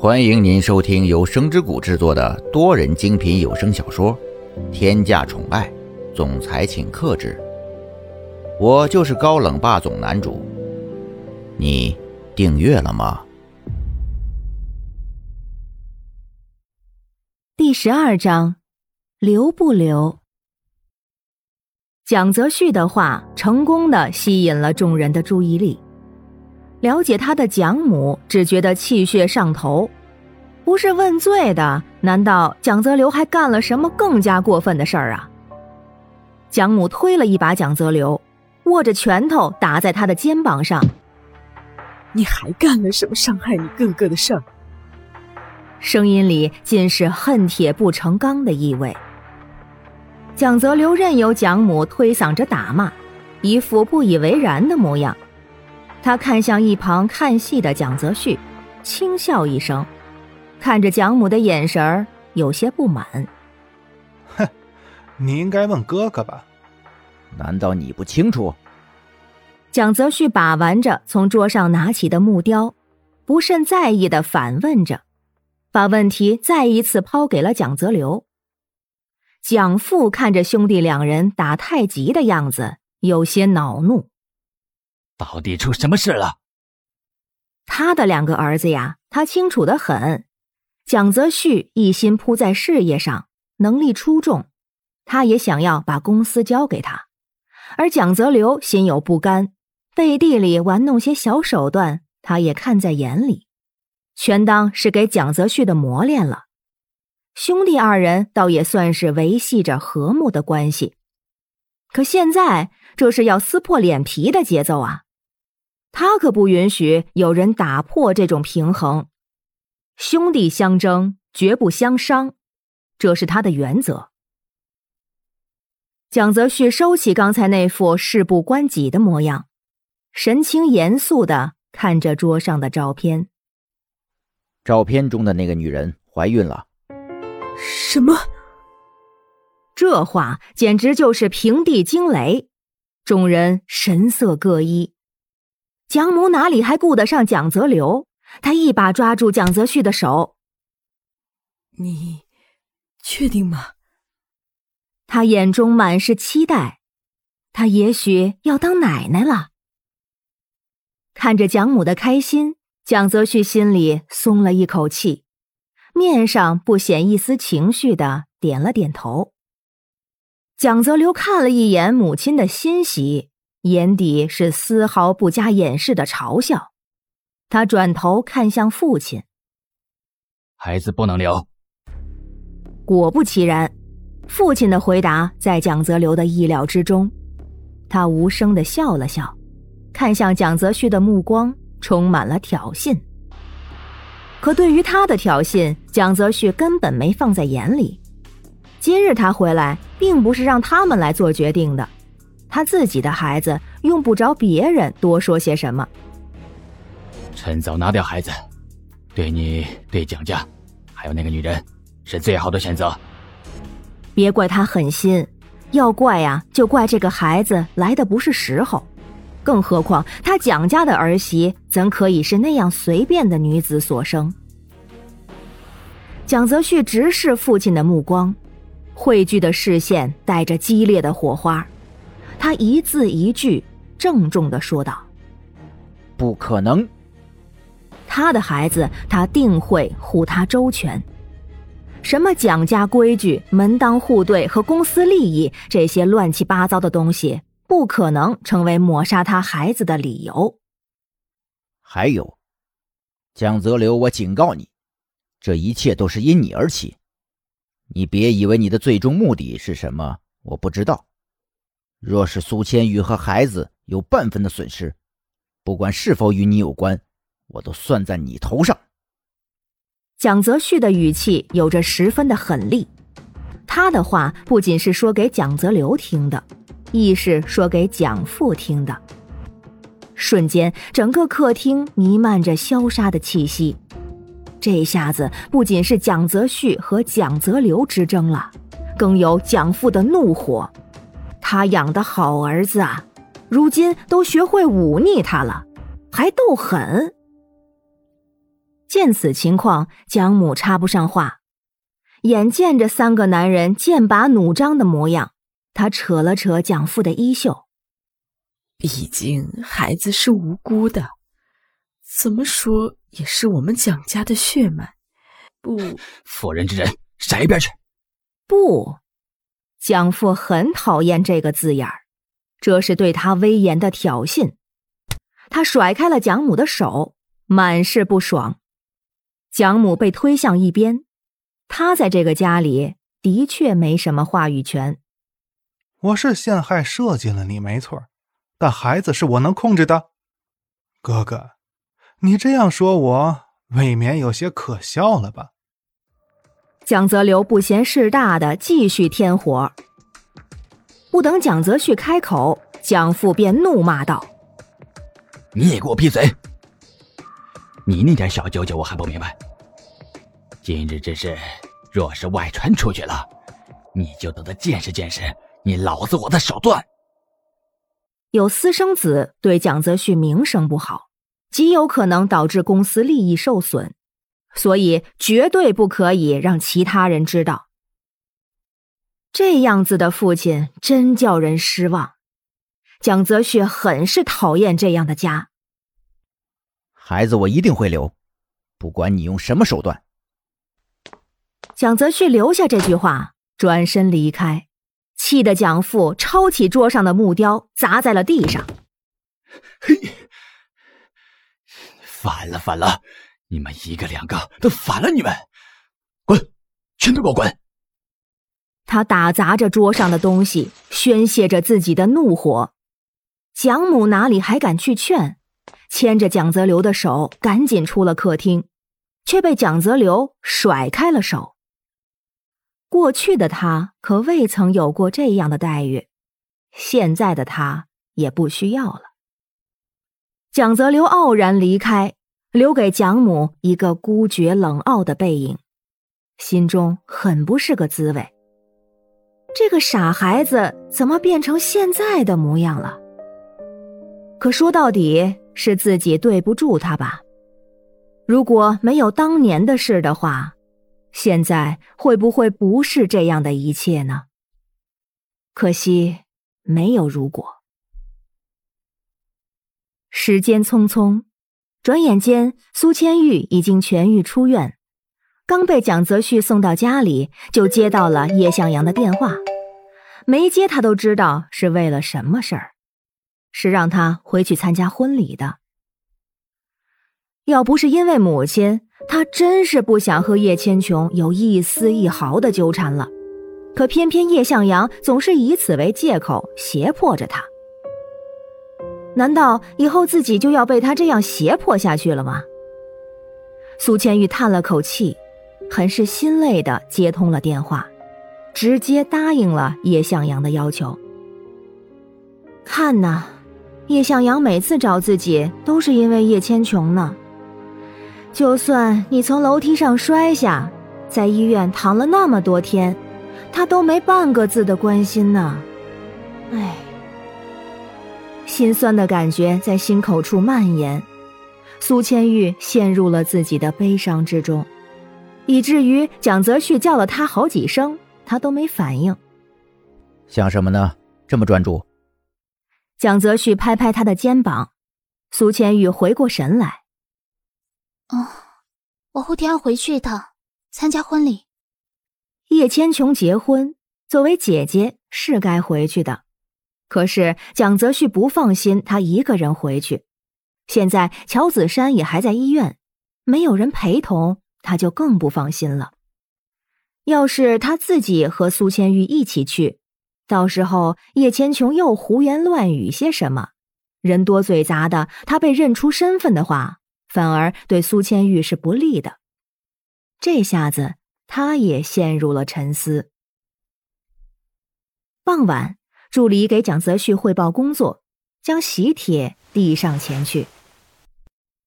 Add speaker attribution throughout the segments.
Speaker 1: 欢迎您收听由声之谷制作的多人精品有声小说《天价宠爱总裁请克制》，我就是高冷霸总男主。你订阅了吗？
Speaker 2: 第十二章，留不留？蒋泽旭的话成功的吸引了众人的注意力。了解他的蒋母只觉得气血上头，不是问罪的，难道蒋泽流还干了什么更加过分的事儿啊？蒋母推了一把蒋泽流，握着拳头打在他的肩膀上：“
Speaker 3: 你还干了什么伤害你哥哥的事儿？”
Speaker 2: 声音里尽是恨铁不成钢的意味。蒋泽流任由蒋母推搡着打骂，一副不以为然的模样。他看向一旁看戏的蒋泽旭，轻笑一声，看着蒋母的眼神儿有些不满。
Speaker 4: 哼，你应该问哥哥吧？
Speaker 1: 难道你不清楚？
Speaker 2: 蒋泽旭把玩着从桌上拿起的木雕，不甚在意的反问着，把问题再一次抛给了蒋泽流。蒋父看着兄弟两人打太极的样子，有些恼怒。
Speaker 5: 到底出什么事了？
Speaker 2: 他的两个儿子呀，他清楚的很。蒋泽旭一心扑在事业上，能力出众，他也想要把公司交给他。而蒋泽流心有不甘，背地里玩弄些小手段，他也看在眼里，全当是给蒋泽旭的磨练了。兄弟二人倒也算是维系着和睦的关系，可现在这是要撕破脸皮的节奏啊！他可不允许有人打破这种平衡，兄弟相争绝不相伤，这是他的原则。蒋泽旭收起刚才那副事不关己的模样，神情严肃的看着桌上的照片。
Speaker 1: 照片中的那个女人怀孕了。
Speaker 3: 什么？
Speaker 2: 这话简直就是平地惊雷，众人神色各异。蒋母哪里还顾得上蒋泽流？他一把抓住蒋泽旭的手：“
Speaker 3: 你确定吗？”
Speaker 2: 他眼中满是期待，他也许要当奶奶了。看着蒋母的开心，蒋泽旭心里松了一口气，面上不显一丝情绪的点了点头。蒋泽流看了一眼母亲的欣喜。眼底是丝毫不加掩饰的嘲笑，他转头看向父亲：“
Speaker 5: 孩子不能留。”
Speaker 2: 果不其然，父亲的回答在蒋泽流的意料之中。他无声的笑了笑，看向蒋泽旭的目光充满了挑衅。可对于他的挑衅，蒋泽旭根本没放在眼里。今日他回来，并不是让他们来做决定的。他自己的孩子用不着别人多说些什么。
Speaker 5: 趁早拿掉孩子，对你、对蒋家，还有那个女人，是最好的选择。
Speaker 2: 别怪他狠心，要怪呀，就怪这个孩子来的不是时候。更何况他蒋家的儿媳怎可以是那样随便的女子所生？蒋泽旭直视父亲的目光，汇聚的视线带着激烈的火花。他一字一句郑重的说道：“
Speaker 1: 不可能，
Speaker 2: 他的孩子，他定会护他周全。什么蒋家规矩、门当户对和公司利益，这些乱七八糟的东西，不可能成为抹杀他孩子的理由。
Speaker 1: 还有，蒋泽流，我警告你，这一切都是因你而起。你别以为你的最终目的是什么，我不知道。”若是苏千羽和孩子有半分的损失，不管是否与你有关，我都算在你头上。
Speaker 2: 蒋泽旭的语气有着十分的狠厉，他的话不仅是说给蒋泽流听的，亦是说给蒋父听的。瞬间，整个客厅弥漫着萧杀的气息。这下子不仅是蒋泽旭和蒋泽流之争了，更有蒋父的怒火。他养的好儿子啊，如今都学会忤逆他了，还斗狠。见此情况，蒋母插不上话。眼见着三个男人剑拔弩张的模样，他扯了扯蒋父的衣袖。
Speaker 3: 毕竟孩子是无辜的，怎么说也是我们蒋家的血脉。不，
Speaker 5: 妇人之仁，闪一边去！
Speaker 2: 不，蒋父很讨厌这个字眼儿，这是对他威严的挑衅。他甩开了蒋母的手，满是不爽。蒋母被推向一边。他在这个家里的确没什么话语权。
Speaker 4: 我是陷害设计了你，没错，但孩子是我能控制的。哥哥，你这样说，我未免有些可笑了吧？
Speaker 2: 蒋泽流不嫌事大的继续添火。不等蒋泽旭开口，蒋父便怒骂道：“
Speaker 5: 你也给我闭嘴！你那点小九九我还不明白。”今日之事，若是外传出去了，你就等着见识见识你老子我的手段。
Speaker 2: 有私生子对蒋泽旭名声不好，极有可能导致公司利益受损，所以绝对不可以让其他人知道。这样子的父亲真叫人失望。蒋泽旭很是讨厌这样的家。
Speaker 1: 孩子，我一定会留，不管你用什么手段。
Speaker 2: 蒋泽旭留下这句话，转身离开，气得蒋父抄起桌上的木雕砸在了地上。
Speaker 5: 嘿，反了反了！你们一个两个都反了！你们滚，全都给我滚！
Speaker 2: 他打砸着桌上的东西，宣泄着自己的怒火。蒋母哪里还敢去劝，牵着蒋泽流的手赶紧出了客厅，却被蒋泽流甩开了手。过去的他可未曾有过这样的待遇，现在的他也不需要了。蒋泽流傲然离开，留给蒋母一个孤绝冷傲的背影，心中很不是个滋味。这个傻孩子怎么变成现在的模样了？可说到底是自己对不住他吧。如果没有当年的事的话。现在会不会不是这样的一切呢？可惜没有如果。时间匆匆，转眼间苏千玉已经痊愈出院，刚被蒋泽旭送到家里，就接到了叶向阳的电话。没接他都知道是为了什么事儿，是让他回去参加婚礼的。要不是因为母亲。他真是不想和叶千琼有一丝一毫的纠缠了，可偏偏叶向阳总是以此为借口胁迫着他。难道以后自己就要被他这样胁迫下去了吗？苏千玉叹了口气，很是心累的接通了电话，直接答应了叶向阳的要求。看呐，叶向阳每次找自己都是因为叶千琼呢。就算你从楼梯上摔下，在医院躺了那么多天，他都没半个字的关心呢。唉，心酸的感觉在心口处蔓延，苏千玉陷入了自己的悲伤之中，以至于蒋泽旭叫了他好几声，他都没反应。
Speaker 1: 想什么呢？这么专注？
Speaker 2: 蒋泽旭拍拍他的肩膀，苏千玉回过神来。
Speaker 6: 哦，我后天要回去一趟，参加婚礼。
Speaker 2: 叶千琼结婚，作为姐姐是该回去的，可是蒋泽旭不放心他一个人回去。现在乔子山也还在医院，没有人陪同，他就更不放心了。要是他自己和苏千玉一起去，到时候叶千琼又胡言乱语些什么，人多嘴杂的，他被认出身份的话。反而对苏千玉是不利的，这下子他也陷入了沉思。傍晚，助理给蒋泽旭汇报工作，将喜帖递上前去。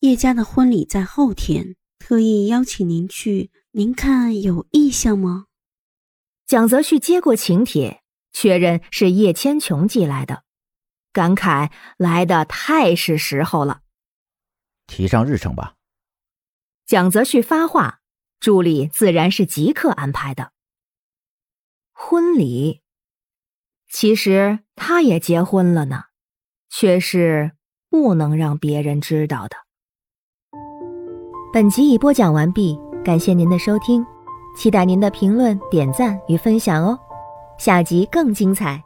Speaker 7: 叶家的婚礼在后天，特意邀请您去，您看有意向吗？
Speaker 2: 蒋泽旭接过请帖，确认是叶千琼寄来的，感慨来的太是时候了。
Speaker 1: 提上日程吧。
Speaker 2: 蒋泽旭发话，助理自然是即刻安排的。婚礼，其实他也结婚了呢，却是不能让别人知道的。本集已播讲完毕，感谢您的收听，期待您的评论、点赞与分享哦，下集更精彩。